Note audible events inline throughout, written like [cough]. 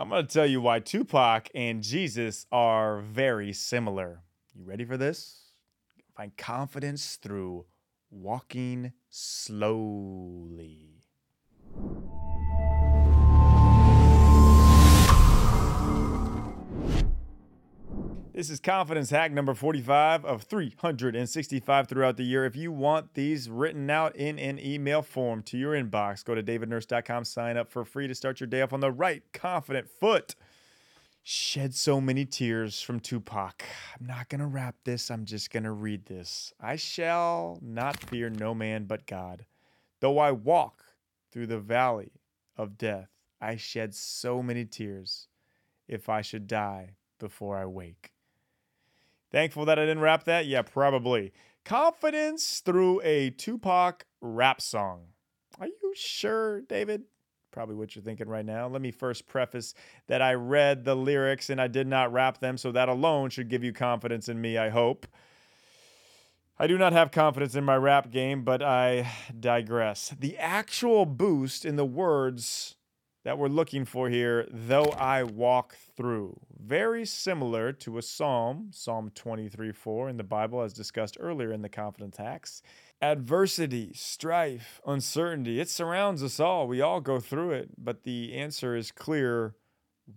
I'm going to tell you why Tupac and Jesus are very similar. You ready for this? Find confidence through walking slowly. This is confidence hack number 45 of 365 throughout the year. If you want these written out in an email form to your inbox, go to davidnurse.com, sign up for free to start your day off on the right confident foot. Shed so many tears from Tupac. I'm not going to rap this, I'm just going to read this. I shall not fear no man but God. Though I walk through the valley of death, I shed so many tears if I should die before I wake. Thankful that I didn't rap that? Yeah, probably. Confidence through a Tupac rap song. Are you sure, David? Probably what you're thinking right now. Let me first preface that I read the lyrics and I did not rap them, so that alone should give you confidence in me, I hope. I do not have confidence in my rap game, but I digress. The actual boost in the words that we're looking for here, though I walk through. Very similar to a psalm, Psalm 23 4 in the Bible, as discussed earlier in the confidence hacks. Adversity, strife, uncertainty, it surrounds us all. We all go through it, but the answer is clear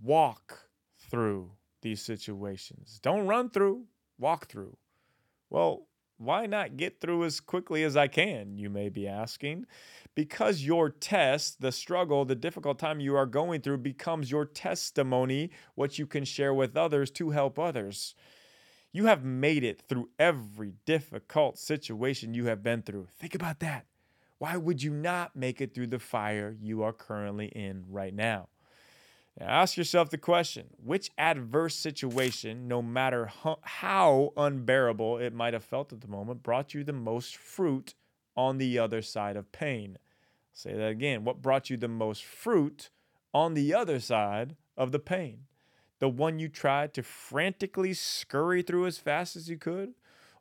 walk through these situations. Don't run through, walk through. Well, why not get through as quickly as I can, you may be asking? Because your test, the struggle, the difficult time you are going through becomes your testimony, what you can share with others to help others. You have made it through every difficult situation you have been through. Think about that. Why would you not make it through the fire you are currently in right now? Now ask yourself the question which adverse situation, no matter how unbearable it might have felt at the moment, brought you the most fruit on the other side of pain? I'll say that again. What brought you the most fruit on the other side of the pain? The one you tried to frantically scurry through as fast as you could,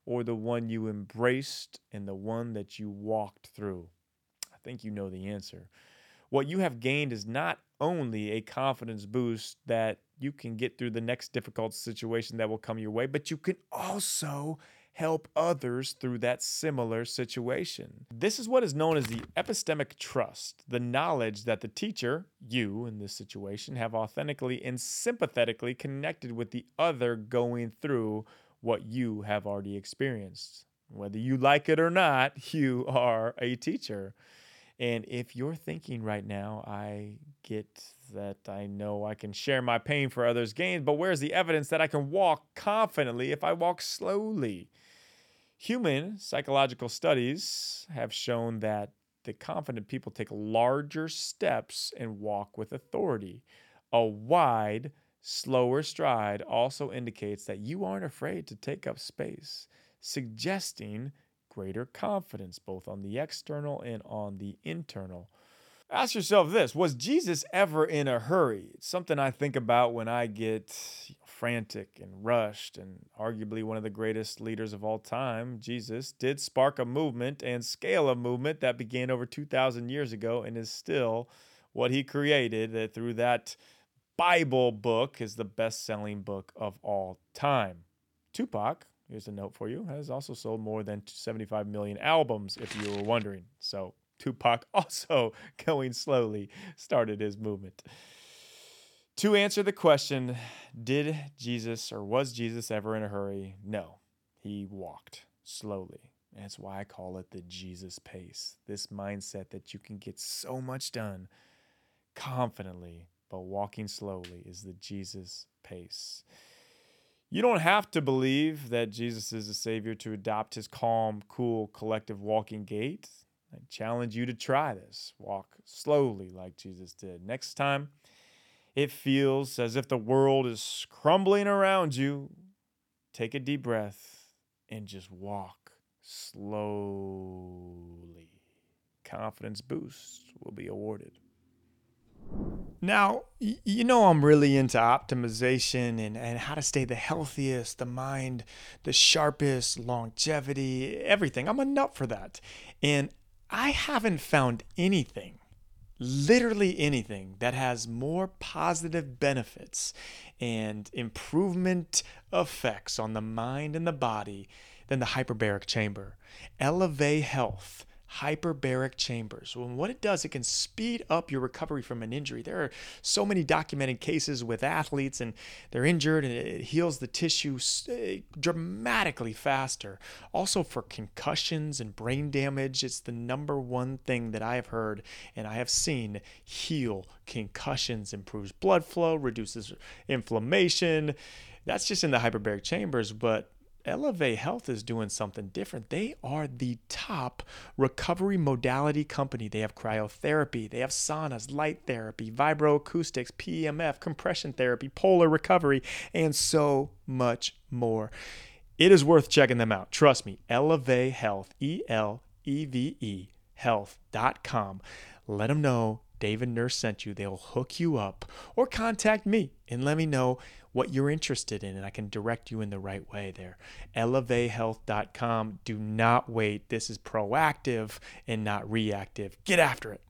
or the one you embraced and the one that you walked through? I think you know the answer. What you have gained is not only a confidence boost that you can get through the next difficult situation that will come your way, but you can also help others through that similar situation. This is what is known as the epistemic trust, the knowledge that the teacher, you in this situation, have authentically and sympathetically connected with the other going through what you have already experienced. Whether you like it or not, [laughs] you are a teacher. And if you're thinking right now, I get that I know I can share my pain for others' gain, but where's the evidence that I can walk confidently if I walk slowly? Human psychological studies have shown that the confident people take larger steps and walk with authority. A wide, slower stride also indicates that you aren't afraid to take up space, suggesting greater confidence, both on the external and on the internal. Ask yourself this Was Jesus ever in a hurry? It's something I think about when I get frantic and rushed, and arguably one of the greatest leaders of all time, Jesus, did spark a movement and scale a movement that began over 2,000 years ago and is still what he created that through that Bible book is the best selling book of all time. Tupac, here's a note for you, has also sold more than 75 million albums, if you were wondering. So Tupac [laughs] also going slowly started his movement. To answer the question, did Jesus or was Jesus ever in a hurry? No, he walked slowly. And that's why I call it the Jesus pace. This mindset that you can get so much done confidently, but walking slowly is the Jesus pace. You don't have to believe that Jesus is a Savior to adopt his calm, cool, collective walking gait. I challenge you to try this. Walk slowly like Jesus did. Next time it feels as if the world is crumbling around you, take a deep breath and just walk slowly. Confidence boost will be awarded. Now, you know, I'm really into optimization and, and how to stay the healthiest, the mind, the sharpest, longevity, everything. I'm a nut for that. And I haven't found anything literally anything that has more positive benefits and improvement effects on the mind and the body than the hyperbaric chamber. Elevate Health hyperbaric chambers. Well, what it does, it can speed up your recovery from an injury. There are so many documented cases with athletes and they're injured and it heals the tissue eh, dramatically faster. Also, for concussions and brain damage, it's the number one thing that I have heard and I have seen heal concussions, improves blood flow, reduces inflammation. That's just in the hyperbaric chambers, but Elevate Health is doing something different. They are the top recovery modality company. They have cryotherapy, they have saunas, light therapy, vibroacoustics, PEMF, compression therapy, polar recovery, and so much more. It is worth checking them out. Trust me, Elevate Health, E L E V E health.com. Let them know David Nurse sent you. They'll hook you up or contact me and let me know what you're interested in, and I can direct you in the right way there. ElevateHealth.com. Do not wait. This is proactive and not reactive. Get after it.